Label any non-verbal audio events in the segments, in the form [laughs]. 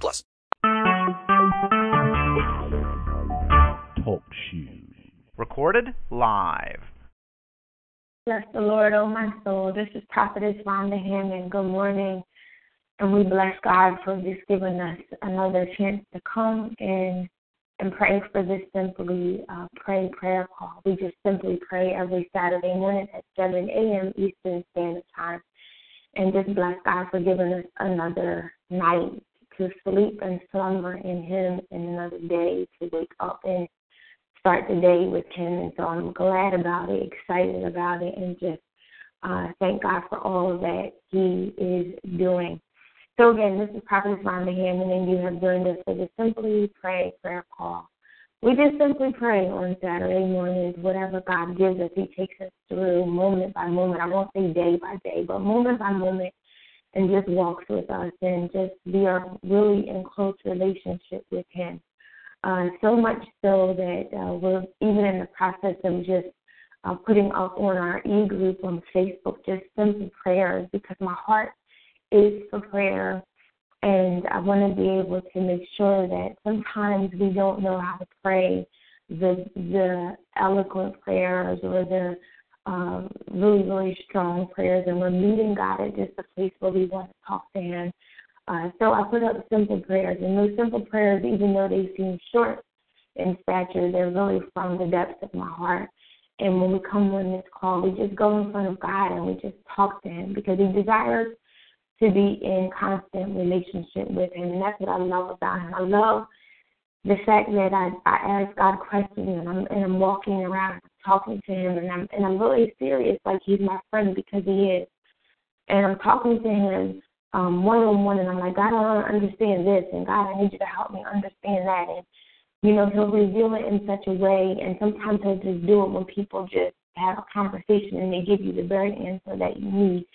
plus. Talk shoes. Recorded live. Bless the Lord, oh my soul. This is Prophetess Rhonda Hammond. Good morning. And we bless God for just giving us another chance to come and and pray for this simply uh, pray prayer call. We just simply pray every Saturday morning at 7 a.m. Eastern Standard Time. And just bless God for giving us another night to sleep and slumber in Him and another day to wake up and start the day with Him. And so I'm glad about it, excited about it, and just uh, thank God for all that He is doing. So again, this is Prophet Rhonda Hammond, and you have joined us for the Simply Pray prayer call. We just simply pray on Saturday mornings, whatever God gives us, He takes us through moment by moment. I won't say day by day, but moment by moment, and just walks with us and just we are really in close relationship with Him. Uh, so much so that uh, we're even in the process of just uh, putting up on our e group on Facebook just simple prayers because my heart is for prayer. And I want to be able to make sure that sometimes we don't know how to pray the the eloquent prayers or the um, really really strong prayers, and we're meeting God at just a place where we want to talk to Him. Uh, so I put up simple prayers, and those simple prayers, even though they seem short in stature, they're really from the depths of my heart. And when we come on this call, we just go in front of God and we just talk to Him because He desires to be in constant relationship with him. And that's what I love about him. I love the fact that I, I ask God questions and I'm and I'm walking around talking to him and I'm and I'm really serious, like he's my friend because he is. And I'm talking to him um one on one and I'm like, God, I don't understand this and God I need you to help me understand that and you know, he'll reveal it in such a way and sometimes he'll just do it when people just have a conversation and they give you the very answer that you need.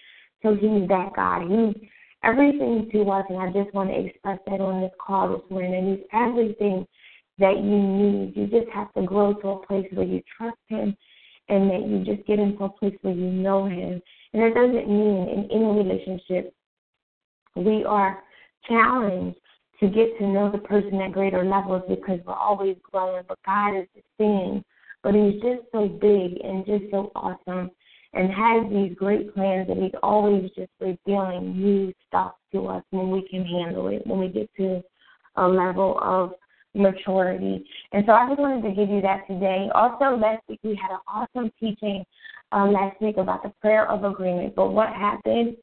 So he's that God. He's everything to us, and I just want to express that on this call this morning. And he's everything that you need. You just have to grow to a place where you trust him and that you just get into a place where you know him. And it doesn't mean in any relationship we are challenged to get to know the person at greater levels because we're always growing, but God is the same. But he's just so big and just so awesome and has these great plans that he's always just revealing new stuff to us when we can handle it, when we get to a level of maturity. And so I just wanted to give you that today. Also, last week we had an awesome teaching um, last week about the prayer of agreement. But what happened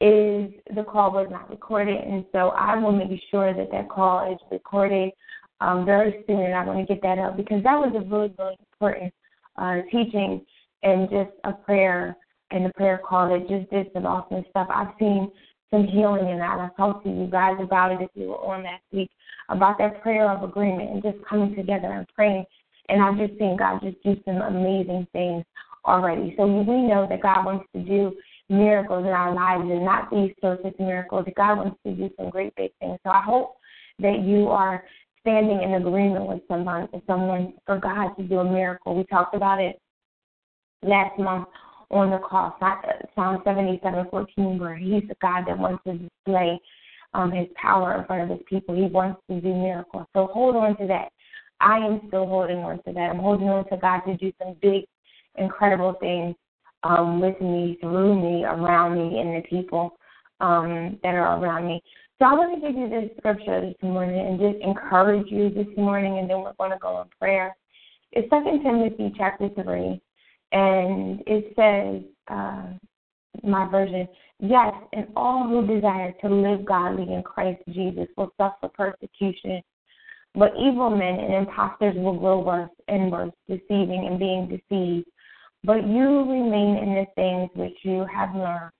is the call was not recorded, and so I will make sure that that call is recorded um, very soon. And I want to get that up because that was a really, really important uh, teaching and just a prayer and a prayer call that just did some awesome stuff. I've seen some healing in that. I talked to you guys about it if you were on last week about that prayer of agreement and just coming together and praying. And I've just seen God just do some amazing things already. So we know that God wants to do miracles in our lives and not these surface miracles. God wants to do some great big things. So I hope that you are standing in agreement with someone, someone for God to do a miracle. We talked about it last month on the call, Psalm 77:14, where He's the God that wants to display um, His power in front of His people. He wants to do miracles. So hold on to that. I am still holding on to that. I'm holding on to God to do some big, incredible things um, with me, through me, around me, and the people um, that are around me. So I want to give you this scripture this morning and just encourage you this morning, and then we're going to go in prayer. It's Second Timothy chapter three, and it says, uh, my version, yes, and all who desire to live godly in Christ Jesus will suffer persecution, but evil men and impostors will grow worse and worse, deceiving and being deceived. But you remain in the things which you have learned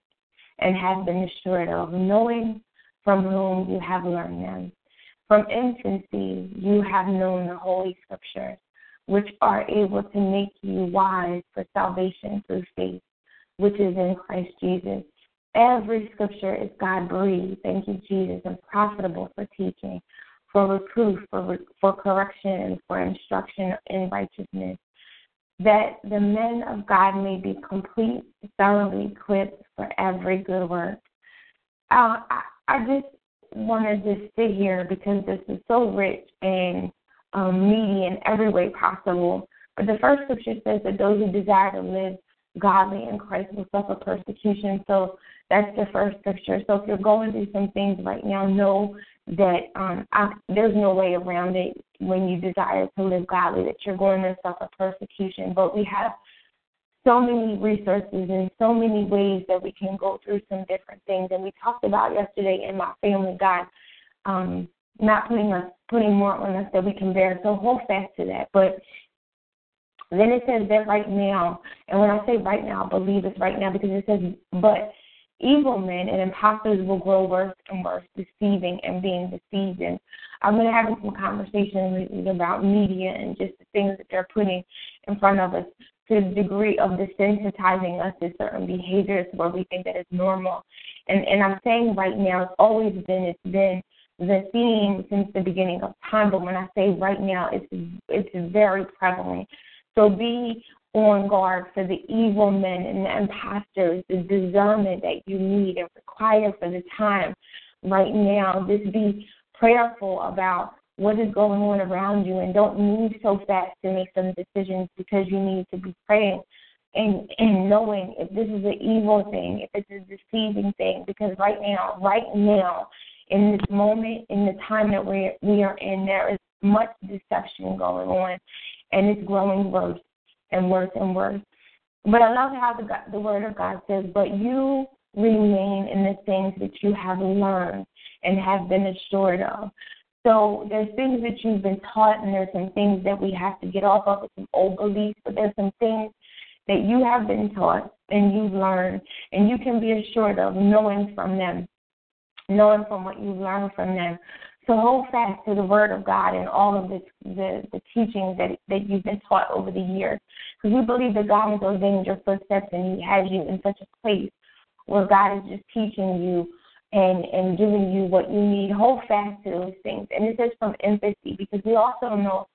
and have been assured of, knowing from whom you have learned them. From infancy you have known the Holy Scriptures, which are able to make you wise for salvation through faith, which is in Christ Jesus. Every scripture is God breathed, thank you, Jesus, and profitable for teaching, for reproof, for, for correction, and for instruction in righteousness, that the men of God may be complete, thoroughly equipped for every good work. Uh, I, I just want to just sit here because this is so rich and um, meaty in every way possible. But the first scripture says that those who desire to live godly in Christ will suffer persecution. So that's the first scripture. So if you're going through some things right now, know that um, I, there's no way around it when you desire to live godly, that you're going to suffer persecution. But we have so many resources and so many ways that we can go through some different things. And we talked about yesterday in my family God um, not putting us putting more on us that we can bear. So hold fast to that. But then it says that right now, and when I say right now, I believe it's right now because it says, but evil men and impostors will grow worse and worse, deceiving and being deceived. And I've been having some conversations about media and just the things that they're putting in front of us to the degree of desensitizing us to certain behaviors where we think that it's normal. And and I'm saying right now, it's always been it's been the theme since the beginning of time. But when I say right now, it's it's very prevalent. So be on guard for the evil men and the impostors, the discernment that you need and require for the time right now. Just be prayerful about what is going on around you and don't move so fast to make some decisions because you need to be praying and and knowing if this is an evil thing, if it's a deceiving thing, because right now, right now, in this moment, in the time that we we are in, there is much deception going on, and it's growing worse and worse and worse. But I love how the the Word of God says, "But you remain in the things that you have learned and have been assured of." So there's things that you've been taught, and there's some things that we have to get off of, some old beliefs. But there's some things that you have been taught and you've learned, and you can be assured of knowing from them, knowing from what you've learned from them. So hold fast to the Word of God and all of the the, the teachings that that you've been taught over the years, because we believe that God has ordained your footsteps and He has you in such a place where God is just teaching you and and giving you what you need. Hold fast to those things. And it says from infancy because we also know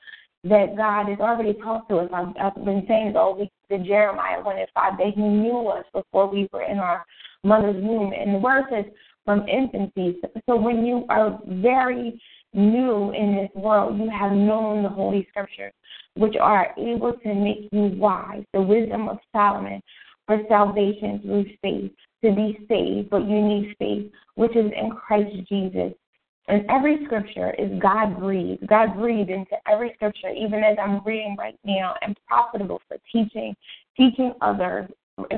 that God has already talked to us. I've, I've been saying all week to Jeremiah 1 and 5 that He knew us before we were in our mother's womb. And the word says from infancy. So when you are very new in this world, you have known the Holy Scriptures, which are able to make you wise, the wisdom of Solomon for salvation through faith to be saved, but you need faith, which is in Christ Jesus. And every scripture is God breathed. God breathed into every scripture, even as I'm reading right now, and profitable for teaching, teaching others,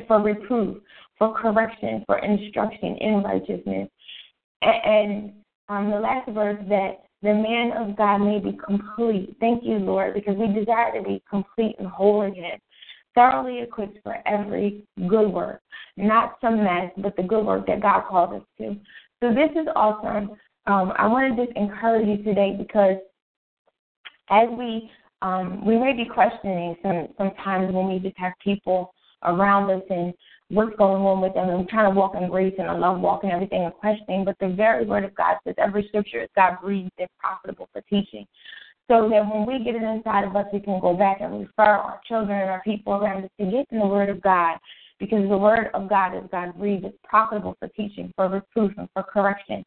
for reproof, for correction, for instruction in righteousness. And um, the last verse that the man of God may be complete. Thank you, Lord, because we desire to be complete and whole in Him thoroughly equipped for every good work, not some mess, but the good work that God calls us to. So this is awesome. Um, I want to just encourage you today because as we um, we may be questioning some sometimes when we just have people around us and what's going on with them and we're trying to walk in grace and I love walking everything and questioning, but the very word of God says every scripture is God breathed and profitable for teaching, so that when we get it inside of us, we can go back and refer our children and our people around us to get in the Word of God, because the Word of God is God breathed. It's profitable for teaching, for reproof, and for correction.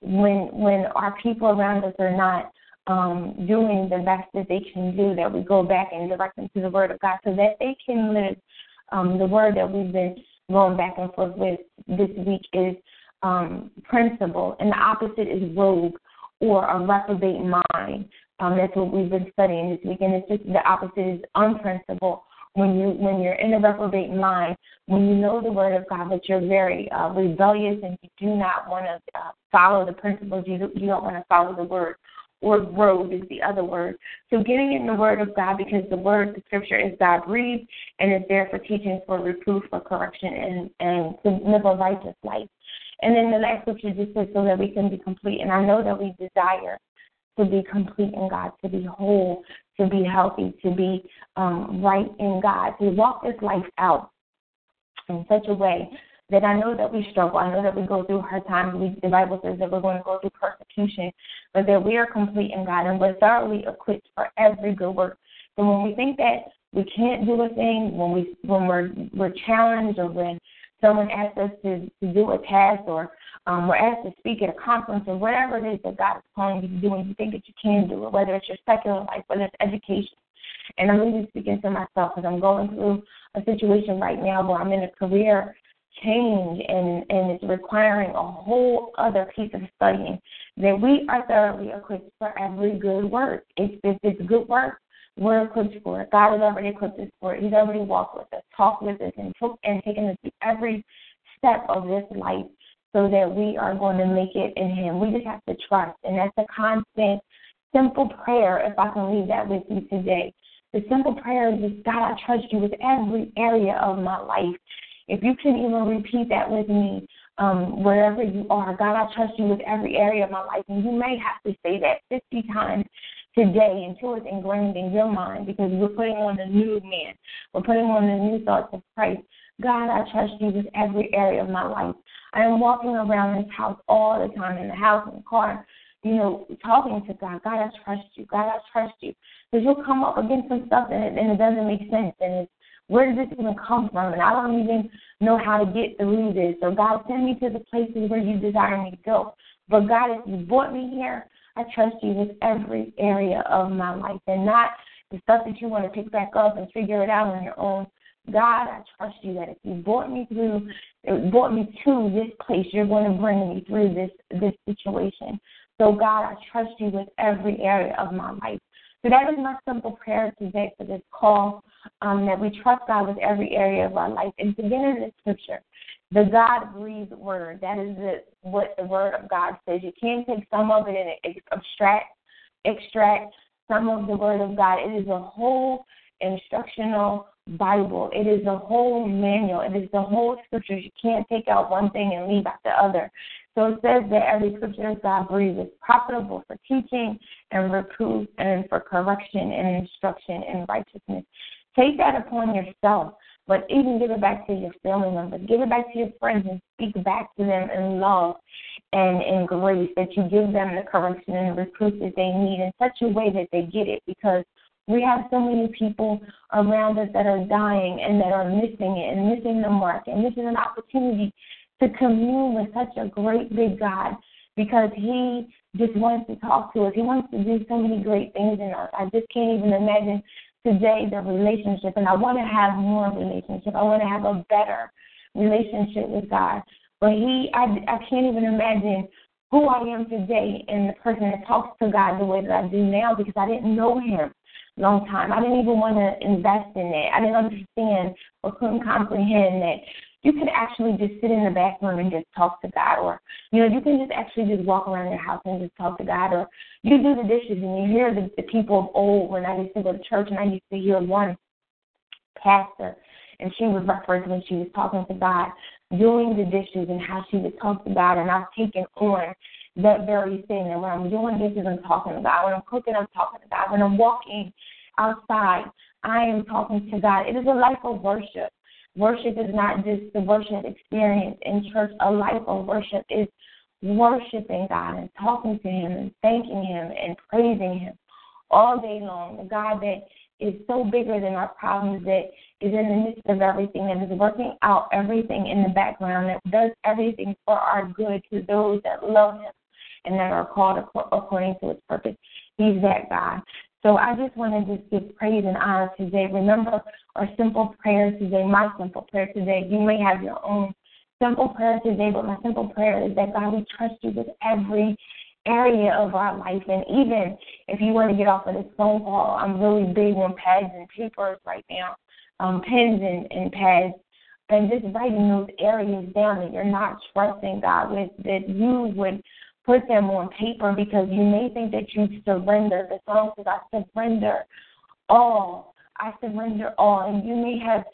When when our people around us are not um, doing the best that they can do, that we go back and direct them to the Word of God, so that they can live um, the Word that we've been going back and forth with this week is um, principle, and the opposite is rogue or a reprobate mind. Um, that's what we've been studying this week, and it's just the opposite is unprincipled. When you when you're in a reprobate mind, when you know the word of God, but you're very uh, rebellious and you do not want to uh, follow the principles, you you don't want to follow the word. Or road is the other word. So getting in the word of God because the word, the scripture is God breathed and is there for teaching, for reproof, for correction, and and to live a righteous life. And then the last scripture just says, so that we can be complete. And I know that we desire to be complete in God, to be whole, to be healthy, to be um, right in God, to walk this life out in such a way that I know that we struggle. I know that we go through hard times. We, the Bible says that we're going to go through persecution, but that we are complete in God and we're thoroughly equipped for every good work. So when we think that we can't do a thing, when we when we're we're challenged or when someone asks us to, to do a task or um, we're asked to speak at a conference or whatever it is that God is calling you to do and you think that you can do it, whether it's your secular life, whether it's education. And I'm really speaking to myself because I'm going through a situation right now where I'm in a career change and, and it's requiring a whole other piece of studying that we are thoroughly equipped for every good work. If, if it's good work, we're equipped for it. God has already equipped us for it. He's already walked with us, talked with us, and took and taken us through every step of this life so that we are going to make it in Him. We just have to trust. And that's a constant, simple prayer, if I can leave that with you today. The simple prayer is God, I trust you with every area of my life. If you can even repeat that with me, um, wherever you are, God, I trust you with every area of my life. And you may have to say that 50 times today until it's ingrained in your mind because we're putting on the new man. We're putting on the new thoughts of Christ. God, I trust you with every area of my life. I am walking around this house all the time, in the house, in the car, you know, talking to God. God, I trust you. God, I trust you. Because you'll come up against some stuff and it, and it doesn't make sense. And it's, where did this even come from? And I don't even know how to get through this. So, God, send me to the places where you desire me to go. But, God, if you brought me here, I trust you with every area of my life and not the stuff that you want to pick back up and figure it out on your own. God, I trust you that if you brought me through, brought me to this place, you're going to bring me through this this situation. So, God, I trust you with every area of my life. So that is my simple prayer today for this call, um, that we trust God with every area of our life. And to get into the scripture, the God breathed word, that is the, what the word of God says. You can't take some of it and extract, extract some of the word of God. It is a whole instructional Bible. It is a whole manual. It is the whole scriptures. You can't take out one thing and leave out the other. So it says that every scripture that God breathes is profitable for teaching and reproof and for correction and instruction in righteousness. Take that upon yourself, but even give it back to your family members. Give it back to your friends and speak back to them in love and in grace that you give them the correction and reproof that they need in such a way that they get it because we have so many people around us that are dying and that are missing it and missing the mark. And this is an opportunity to commune with such a great big God because He just wants to talk to us. He wants to do so many great things in us. I just can't even imagine today the relationship, and I want to have more relationship. I want to have a better relationship with God. But He, I, I can't even imagine who I am today and the person that talks to God the way that I do now because I didn't know Him long time. I didn't even want to invest in it. I didn't understand or couldn't comprehend that you can actually just sit in the back room and just talk to God, or you know, you can just actually just walk around your house and just talk to God, or you do the dishes and you hear the, the people of old. When I used to go to church, and I used to hear one pastor, and she would reference when she was talking to God, doing the dishes and how she would talk to God, and I've taken on that very thing. And when I'm doing dishes, I'm talking to God. When I'm cooking, I'm talking to God. When I'm walking outside, I am talking to God. It is a life of worship. Worship is not just the worship experience in church. A life of worship is worshiping God and talking to Him and thanking Him and praising Him all day long. The God that is so bigger than our problems, that is in the midst of everything, that is working out everything in the background, that does everything for our good to those that love Him and that are called according to His purpose. He's that God. So I just want to just give praise and honor today. Remember our simple prayer today, my simple prayer today. You may have your own simple prayer today, but my simple prayer is that God, we trust you with every area of our life. And even if you want to get off of this phone call, I'm really big on pads and papers right now, um, pens and, and pads, and just writing those areas down that you're not trusting God with, that you would put them on paper because you may think that you surrender. The song says, I surrender all. I surrender all. And you may have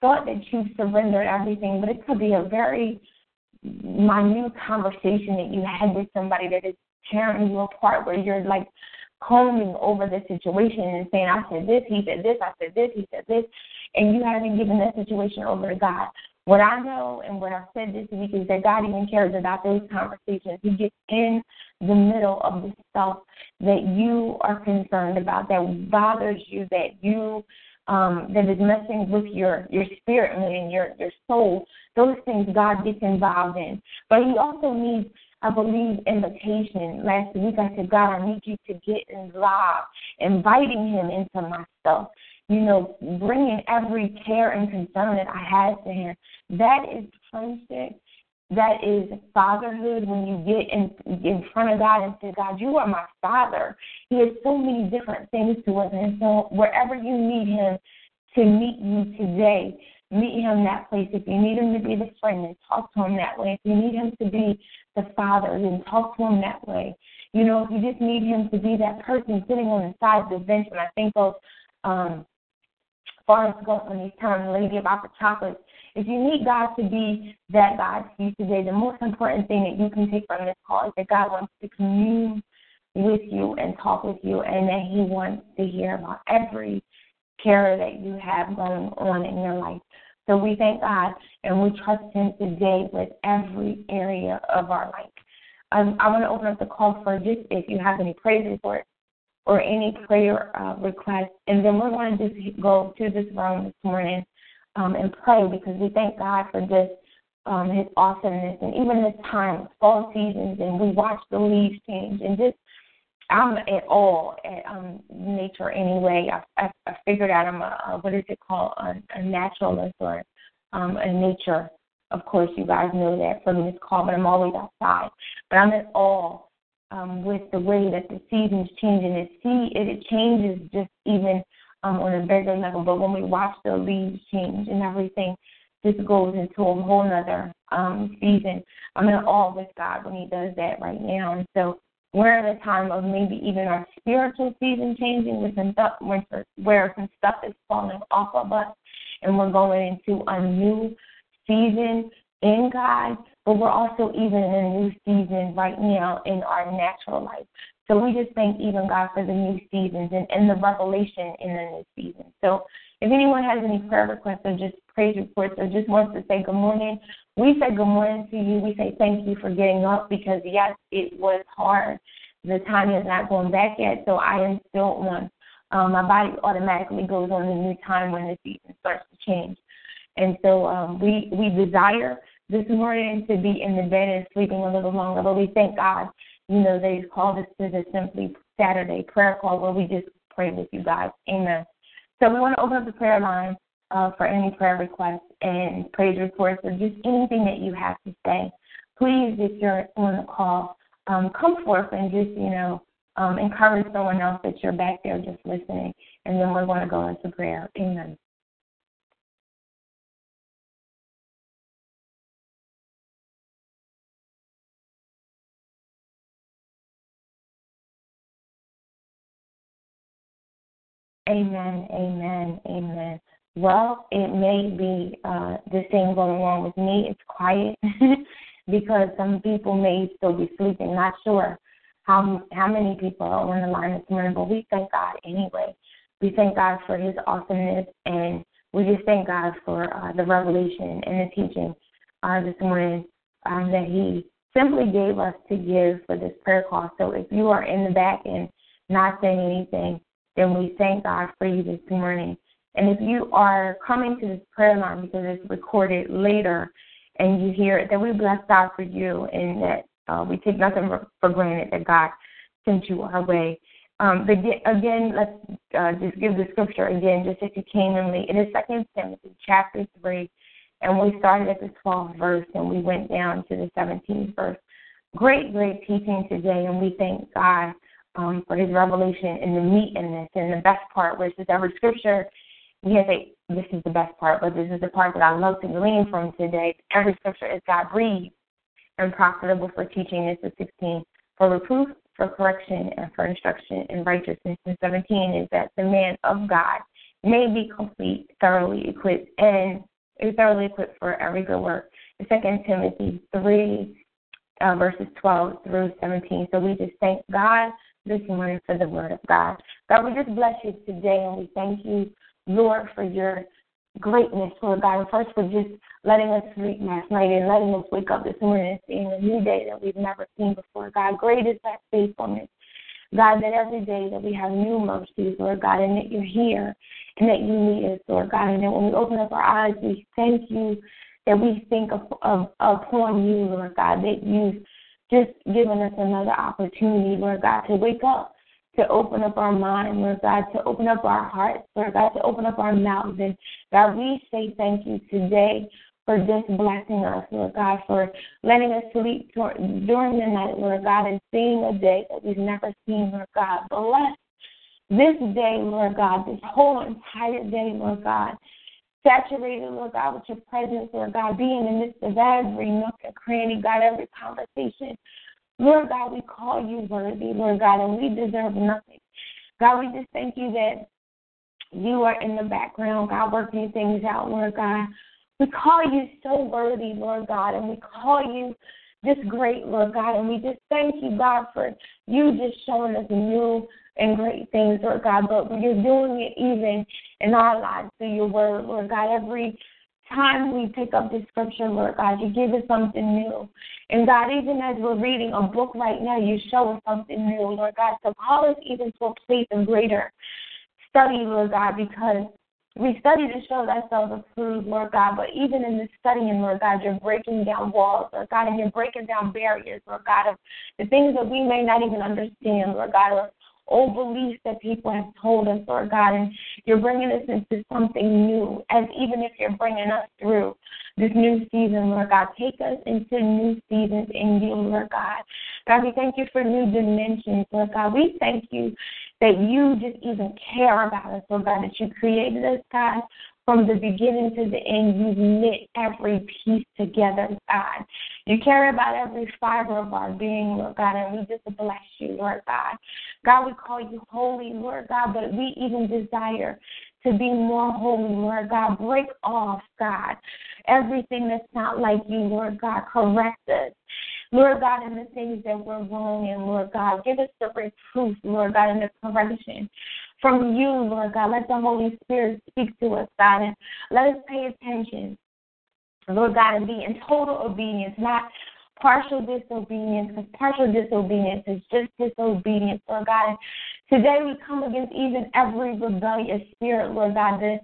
thought that you've surrendered everything, but it could be a very minute conversation that you had with somebody that is tearing you apart, where you're like combing over the situation and saying, I said this, he said this, I said this, he said this, and you haven't given that situation over to God. What I know and what I've said this week is that God even cares about those conversations. He gets in the middle of the stuff that you are concerned about, that bothers you, that you um, that is messing with your your spirit man, your your soul. Those things God gets involved in. But He also needs I believe invitation. Last week I said, God, I need you to get involved, inviting him into my stuff. You know, bringing every care and concern that I had to him. That is friendship. That is fatherhood when you get in in front of God and say, God, you are my father. He has so many different things to us. And so wherever you need him to meet you today, meet him that place. If you need him to be the friend, then talk to him that way. If you need him to be the father, then talk to him that way. You know, if you just need him to be that person sitting on the side of the bench, and I think of um, Forrest Gump when he's telling the lady about the chocolates. If you need God to be that God to you today, the most important thing that you can take from this call is that God wants to commune with you and talk with you, and that He wants to hear about every care that you have going on in your life. So we thank God and we trust Him today with every area of our life. Um, I want to open up the call for just if you have any praise reports or any prayer uh, requests, and then we're going to just go to this room this morning um, and pray because we thank God for just um, His awesomeness, and even this time, fall seasons, and we watch the leaves change, and just I'm at all at um, nature anyway. I, I, I figured out I'm a, a what is it called a, a naturalist or um, a nature. Of course, you guys know that from this call, but I'm always outside. But I'm at all um, with the way that the seasons change, and it see it, it changes just even um, on a bigger level. But when we watch the leaves change and everything, this goes into a whole other um, season. I'm in awe with God when He does that right now, and so we're at a time of maybe even our spiritual season changing with some stuff where some stuff is falling off of us and we're going into a new season in God, but we're also even in a new season right now in our natural life. So we just thank even God for the new seasons and, and the revelation in the new season. So if anyone has any prayer requests or just praise reports or just wants to say good morning, we say good morning to you. We say thank you for getting up because, yes, it was hard. The time is not going back yet, so I am still on. Um, my body automatically goes on the new time when the season starts to change. And so um, we, we desire this morning to be in the bed and sleeping a little longer, but we thank God, you know, that He's called us to the Simply Saturday prayer call where we just pray with you guys. Amen. So we want to open up the prayer line uh, for any prayer requests and praise reports or just anything that you have to say. Please, if you're on the call, um, come forth and just, you know, um, encourage someone else that you're back there just listening. And then we're going to go into prayer. Amen. Amen, amen, amen. Well, it may be uh, the same going on with me. It's quiet [laughs] because some people may still be sleeping. Not sure how how many people are on the line this morning, but we thank God anyway. We thank God for His awesomeness, and we just thank God for uh, the revelation and the teaching uh, this morning um, that He simply gave us to give for this prayer call. So if you are in the back and not saying anything, then we thank God for you this morning. And if you are coming to this prayer line because it's recorded later and you hear it, then we bless God for you and that uh, we take nothing for granted that God sent you our way. Um, but again, let's uh, just give the scripture again, just if you came in late. It is Second Timothy chapter 3, and we started at the 12th verse and we went down to the 17th verse. Great, great teaching today, and we thank God um, for his revelation and the meat in this. And the best part, which is every scripture, we have a, this is the best part, but this is the part that I love to glean from today. Every scripture is God breathed and profitable for teaching. This is 16. For reproof, for correction, and for instruction in righteousness. And 17 is that the man of God may be complete, thoroughly equipped, and is thoroughly equipped for every good work. Second Timothy 3, uh, verses 12 through 17. So we just thank God this morning for the word of God. God, we just bless you today and we thank you, Lord, for your greatness, Lord God. And first for just letting us sleep last night and letting us wake up this morning and seeing a new day that we've never seen before. God, great is that faithfulness. God, that every day that we have new mercies, Lord God, and that you're here and that you meet us, Lord God, and that when we open up our eyes, we thank you that we think of, of upon you, Lord God, that you've just given us another opportunity, Lord God, to wake up, to open up our mind, Lord God, to open up our hearts, Lord God, to open up our mouths. And God, we say thank you today for just blessing us, Lord God, for letting us sleep during the night, Lord God, and seeing a day that we've never seen, Lord God. Bless this day, Lord God, this whole entire day, Lord God. Saturated, Lord God, with your presence, Lord God, being in the midst of every nook and cranny, God, every conversation. Lord God, we call you worthy, Lord God, and we deserve nothing. God, we just thank you that you are in the background, God, working things out, Lord God. We call you so worthy, Lord God, and we call you just great, Lord God, and we just thank you, God, for you just showing us new and great things, Lord God, but you're doing it even in our lives through your word, Lord God. Every time we pick up the scripture, Lord God, you give us something new. And God, even as we're reading a book right now, you show us something new, Lord God. So call us even to a place of greater study, Lord God, because we study to show ourselves approved, Lord God, but even in the studying, Lord God, you're breaking down walls, Lord God, and you're breaking down barriers, Lord God, of the things that we may not even understand, Lord God, or old beliefs that people have told us, Lord God, and you're bringing us into something new, as even if you're bringing us through this new season, Lord God. Take us into new seasons in you, Lord God. God, we thank you for new dimensions, Lord God. We thank you that you just even care about us, Lord God, that you created us, God, from the beginning to the end. You've knit every piece together, God. You care about every fiber of our being, Lord God, and we just bless you, Lord God. God, we call you holy, Lord God, but we even desire to be more holy, Lord God. Break off, God, everything that's not like you, Lord God. Correct us. Lord God, in the things that we're wrong in, Lord God. Give us the reproof, Lord God, and the correction from you, Lord God. Let the Holy Spirit speak to us, God, and let us pay attention, Lord God, and be in total obedience, not partial disobedience, because partial disobedience is just disobedience, Lord God. And today we come against even every rebellious spirit, Lord God, the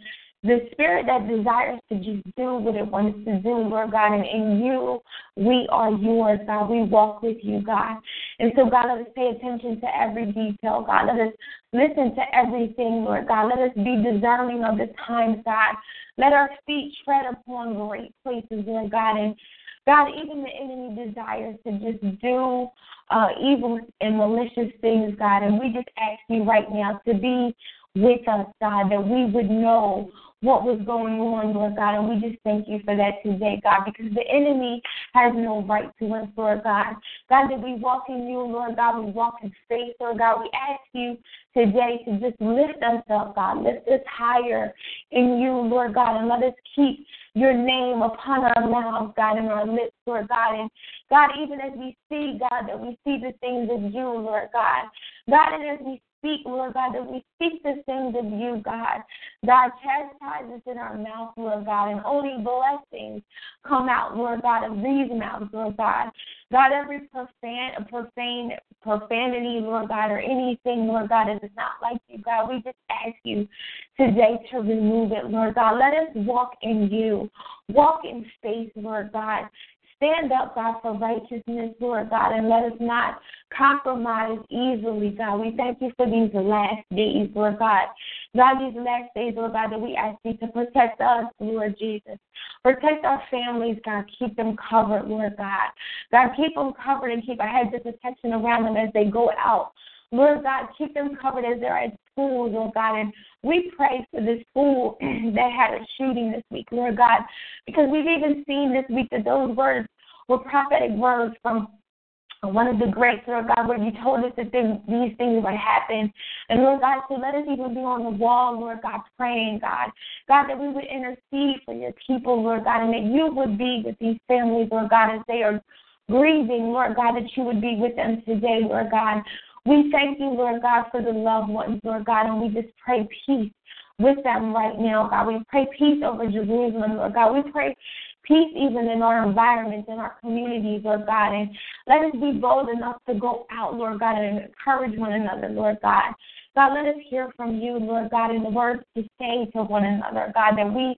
the spirit that desires to just do what it wants to do, Lord God, and in you, we are yours, God. We walk with you, God. And so, God, let us pay attention to every detail, God. Let us listen to everything, Lord God. Let us be discerning of the times, God. Let our feet tread upon great places, Lord God. And God, even the enemy desires to just do uh, evil and malicious things, God. And we just ask you right now to be with us, God, that we would know what was going on, Lord God. And we just thank you for that today, God, because the enemy has no right to us, Lord God. God, that we walk in you, Lord God, we walk in faith, Lord God. We ask you today to just lift us up, God. Lift us higher in you, Lord God, and let us keep your name upon our mouths, God, and our lips, Lord God. And God, even as we see, God, that we see the things of you, Lord God. God, and as we speak, Lord God, that we speak the things of you, God. God, chastise us in our mouth, Lord God, and only blessings come out, Lord God, of these mouths, Lord God. God, every profane, profane, profanity, Lord God, or anything, Lord God, that is not like you, God, we just ask you today to remove it, Lord God. Let us walk in you, walk in faith, Lord God. Stand up, God, for righteousness, Lord God, and let us not compromise easily, God. We thank you for these last days, Lord God. God, these last days, Lord God, that we ask you to protect us, Lord Jesus. Protect our families, God. Keep them covered, Lord God. God, keep them covered and keep a hedge of protection around them as they go out. Lord God, keep them covered as they're at school, Lord God. And we pray for this school [clears throat] that had a shooting this week, Lord God, because we've even seen this week that those words were prophetic words from one of the greats, Lord God, where you told us that these things would happen. And Lord God, so let us even be on the wall, Lord God, praying, God. God, that we would intercede for your people, Lord God, and that you would be with these families, Lord God, as they are grieving, Lord God, that you would be with them today, Lord God. We thank you, Lord God, for the loved ones, Lord God, and we just pray peace with them right now, God. We pray peace over Jerusalem, Lord God. We pray peace even in our environments, in our communities, Lord God. And let us be bold enough to go out, Lord God, and encourage one another, Lord God. God, let us hear from you, Lord God, in the words to say to one another, God, that we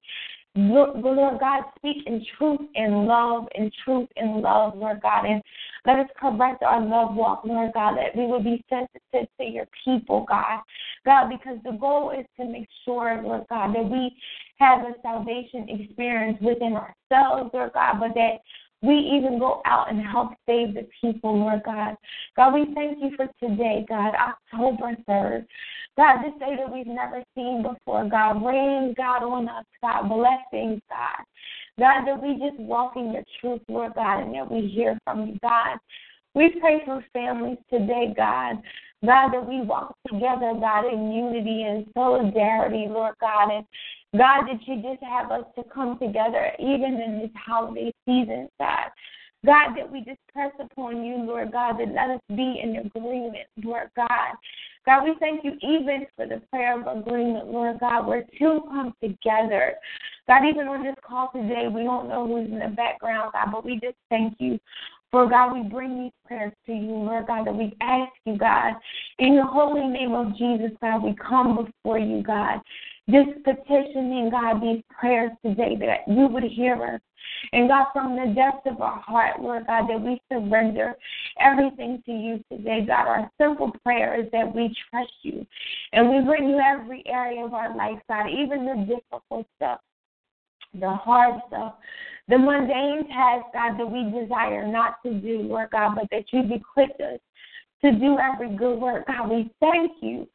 Lord, Lord God, speak in truth and love, in truth and love, Lord God. And let us correct our love walk, Lord God, that we will be sensitive to your people, God. God, because the goal is to make sure, Lord God, that we have a salvation experience within ourselves, Lord God, but that we even go out and help save the people, Lord God. God, we thank you for today, God, October 3rd. God, this day that we've never seen before, God, rain, God, on us, God, blessings, God. God, that we just walk in your truth, Lord God, and that we hear from you, God. We pray for families today, God. God, that we walk together, God, in unity and solidarity, Lord God. And God, that you just have us to come together even in this holiday season, God. God, that we just press upon you, Lord God, that let us be in agreement, Lord God. God, we thank you even for the prayer of agreement, Lord God, where two come together. God, even on this call today, we don't know who's in the background, God, but we just thank you for God, we bring these prayers to you, Lord God, that we ask you, God, in the holy name of Jesus, God, we come before you, God, just petitioning, God, these prayers today that you would hear us. And God, from the depths of our heart, Lord God, that we surrender everything to you today. God, our simple prayer is that we trust you. And we bring you every area of our life, God, even the difficult stuff, the hard stuff, the mundane tasks, God, that we desire not to do, Lord God, but that you've equipped us to do every good work. God, we thank you.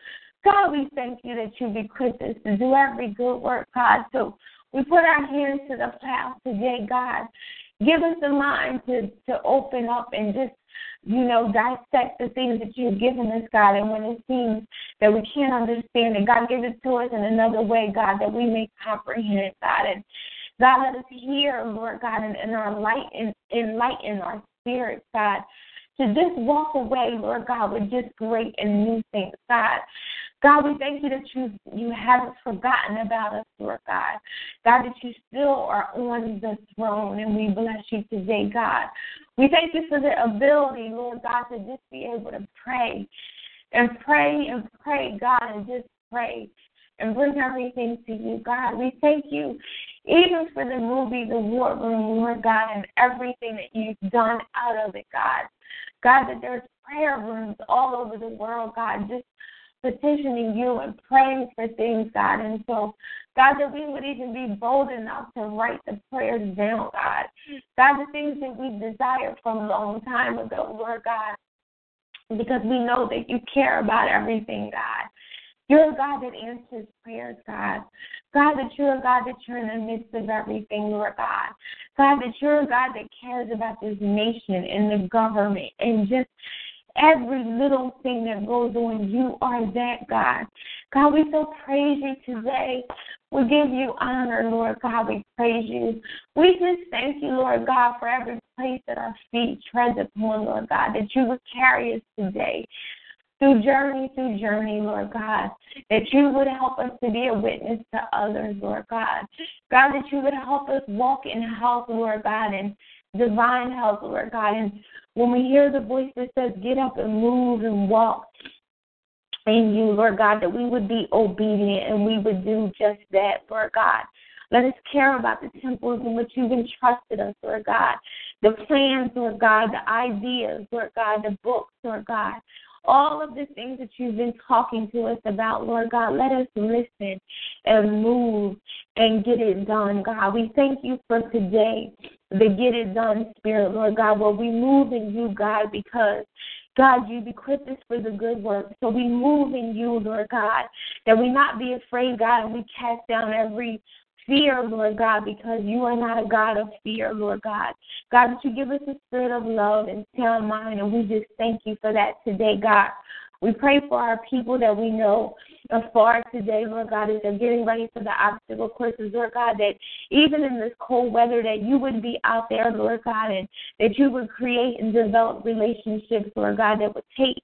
God, we thank you that you've equipped us to do every good work, God. So we put our hands to the plow today, God. Give us the mind to, to open up and just, you know, dissect the things that you've given us, God. And when it seems that we can't understand it, God, give it to us in another way, God, that we may comprehend, God. And God, let us hear, Lord God, and, and our light and enlighten our spirits, God, to just walk away, Lord God, with just great and new things, God. God, we thank you that you you haven't forgotten about us, Lord God. God, that you still are on the throne, and we bless you today, God. We thank you for the ability, Lord God, to just be able to pray and pray and pray, God, and just pray and bring everything to you, God. We thank you even for the movie, The War Room, Lord God, and everything that you've done out of it, God. God, that there's prayer rooms all over the world, God, just petitioning you and praying for things, God. And so, God, that we would even be bold enough to write the prayers down, God. God, the things that we desired from a long time ago, Lord God, because we know that you care about everything, God. You're a God that answers prayers, God. God, that you're a God that you're in the midst of everything, Lord God. God, that you're a God that cares about this nation and the government and just every little thing that goes on. You are that God. God, we so praise you today. We give you honor, Lord God. We praise you. We just thank you, Lord God, for every place that our feet tread upon, Lord God, that you would carry us today through journey through journey, Lord God, that you would help us to be a witness to others, Lord God. God, that you would help us walk in health, Lord God, and divine health, Lord God. And when we hear the voice that says, get up and move and walk in you, Lord God, that we would be obedient and we would do just that, Lord God. Let us care about the temples in which you've entrusted us, Lord God. The plans, Lord God, the ideas, Lord God, the books, Lord God. All of the things that you've been talking to us about, Lord God, let us listen and move and get it done, God. We thank you for today the get it done spirit, Lord God, where we move in you, God, because God, you've equipped us for the good work. So we move in you, Lord God, that we not be afraid, God, and we cast down every fear, Lord God, because you are not a God of fear, Lord God. God, that you give us a spirit of love and sound mind, and we just thank you for that today, God. We pray for our people that we know afar today, Lord God, as they're getting ready for the obstacle courses, Lord God, that even in this cold weather, that you would be out there, Lord God, and that you would create and develop relationships, Lord God, that would take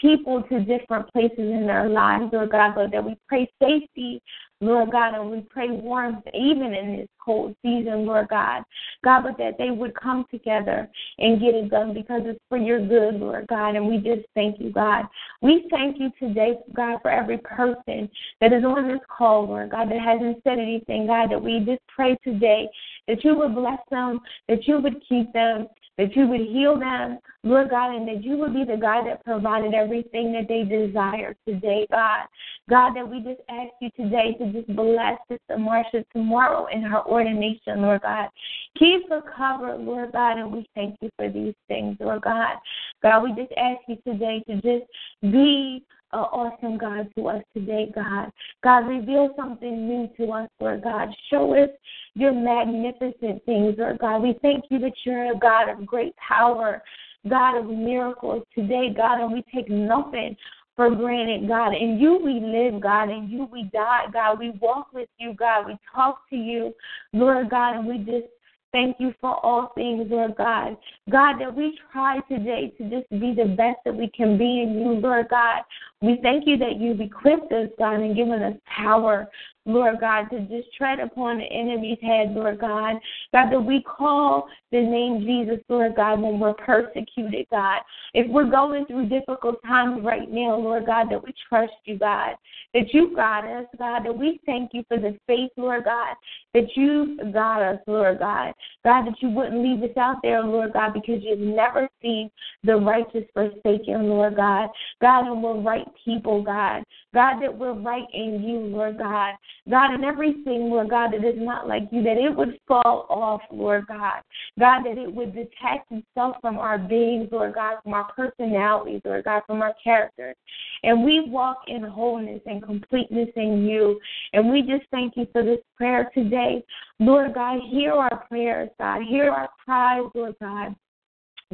people to different places in their lives, Lord God, Lord, that we pray safety, Lord God, and we pray warmth even in this cold season, Lord God. God, but that they would come together and get it done because it's for your good, Lord God. And we just thank you, God. We thank you today, God, for every person that is on this call, Lord God, that hasn't said anything, God, that we just pray today that you would bless them, that you would keep them, that you would heal them, Lord God, and that you would be the God that provided everything that they desire today, God. God, that we just ask you today to just bless Sister Marsha tomorrow in her ordination, Lord God. Keep her covered, Lord God, and we thank you for these things, Lord God. God, we just ask you today to just be an awesome God to us today, God. God, reveal something new to us, Lord God. Show us your magnificent things, Lord God. We thank you that you're a God of great power, God of miracles today, God, and we take nothing for granted, God. In you we live, God. In you we die, God. We walk with you, God. We talk to you, Lord God, and we just Thank you for all things, Lord God. God, that we try today to just be the best that we can be in you, Lord God. We thank you that you've equipped us, God, and given us power, Lord God, to just tread upon the enemy's head, Lord God. God, that we call the name Jesus, Lord God, when we're persecuted, God. If we're going through difficult times right now, Lord God, that we trust you, God, that you got us, God, that we thank you for the faith, Lord God, that you got us, Lord God. God, that you wouldn't leave us out there, Lord God, because you've never seen the righteous forsaken, Lord God. God, and we're right people, God. God, that we're right in you, Lord God. God, in everything, Lord God, that is not like you, that it would fall off, Lord God. God, that it would detach itself from our beings, Lord God, from our personalities, Lord God, from our characters. And we walk in wholeness and completeness in you. And we just thank you for this prayer today. Lord God, hear our prayers, God. Hear our cries, Lord God.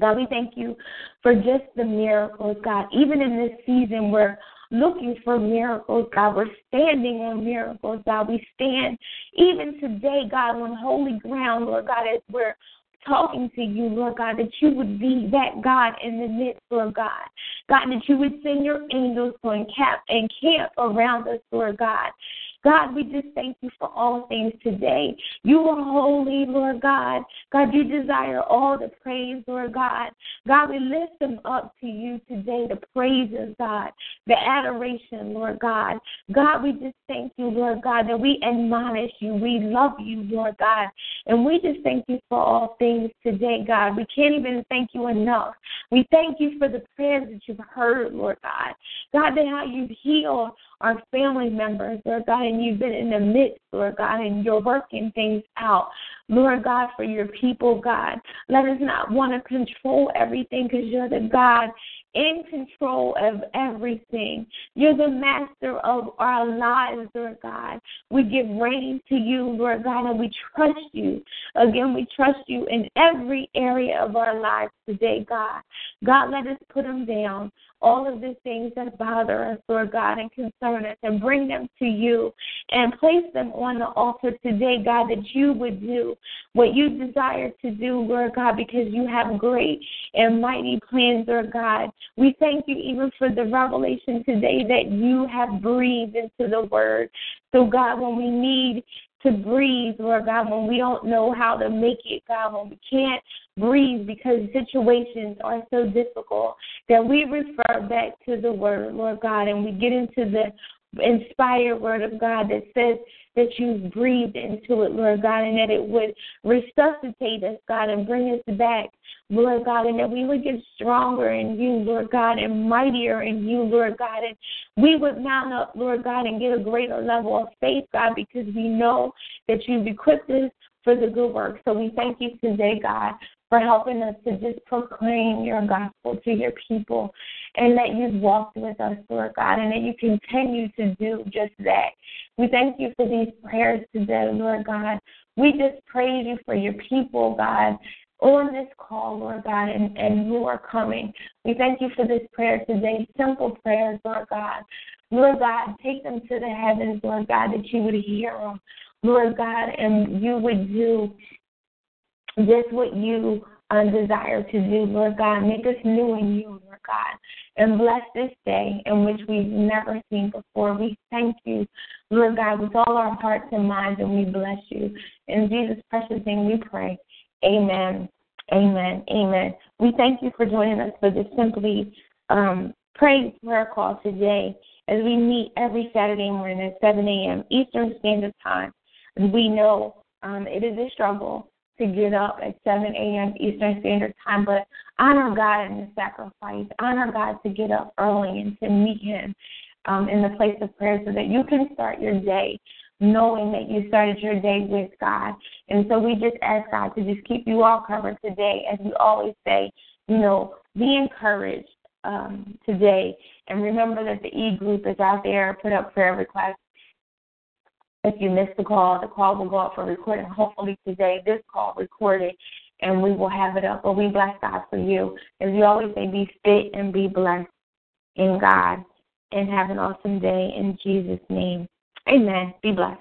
God, we thank you for just the miracles, God. Even in this season we're looking for miracles, God. We're standing on miracles, God. We stand even today, God, on holy ground, Lord God, as we're talking to you, Lord God, that you would be that God in the midst, Lord God. God, that you would send your angels to encamp, encamp around us, Lord God. God, we just thank you for all things today. You are holy, Lord God. God, you desire all the praise, Lord God. God, we lift them up to you today, the praises, God, the adoration, Lord God. God, we just thank you, Lord God, that we admonish you. We love you, Lord God. And we just thank you for all things today, God. We can't even thank you enough. We thank you for the prayers that you've heard, Lord God. God, that how you've healed our family members, Lord God, and you've been in the midst, Lord God, and you're working things out. Lord God, for your people, God. Let us not want to control everything because you're the God in control of everything. You're the master of our lives, Lord God. We give reign to you, Lord God, and we trust you. Again, we trust you in every area of our lives today, God. God, let us put them down all of the things that bother us, Lord God, and concern us, and bring them to you and place them on the altar today, God, that you would do what you desire to do, Lord God, because you have great and mighty plans, Lord God. We thank you even for the revelation today that you have breathed into the word. So, God, when we need to breathe, Lord God, when we don't know how to make it, God, when we can't breathe because situations are so difficult, that we refer back to the Word, Lord God, and we get into the inspired Word of God that says that you breathed into it, Lord God, and that it would resuscitate us, God, and bring us back, Lord God, and that we would get stronger in you, Lord God, and mightier in you, Lord God, and we would mount up, Lord God, and get a greater level of faith, God, because we know that you've equipped us for the good work. So we thank you today, God, for helping us to just proclaim your gospel to your people and that you've walked with us, Lord God, and that you continue to do just that. We thank you for these prayers today, Lord God. We just praise you for your people, God, on this call, Lord God, and, and who are coming. We thank you for this prayer today, simple prayers, Lord God. Lord God, take them to the heavens, Lord God, that you would hear them, Lord God, and you would do just what you uh, desire to do, Lord God. Make us new in you, Lord God. And bless this day in which we've never seen before. We thank you, Lord God, with all our hearts and minds, and we bless you. In Jesus' precious name we pray. Amen. Amen. Amen. We thank you for joining us for this Simply um, Praise prayer call today as we meet every Saturday morning at 7 a.m. Eastern Standard Time. We know um, it is a struggle to get up at 7 a.m. Eastern Standard Time, but honor God in the sacrifice. Honor God to get up early and to meet Him um, in the place of prayer so that you can start your day knowing that you started your day with God. And so we just ask God to just keep you all covered today. As we always say, you know, be encouraged um, today. And remember that the E group is out there. Put up prayer requests if you missed the call, the call will go up for recording. Hopefully today, this call recorded, and we will have it up. But we bless God for you. As we always say, be fit and be blessed in God, and have an awesome day in Jesus' name. Amen. Be blessed.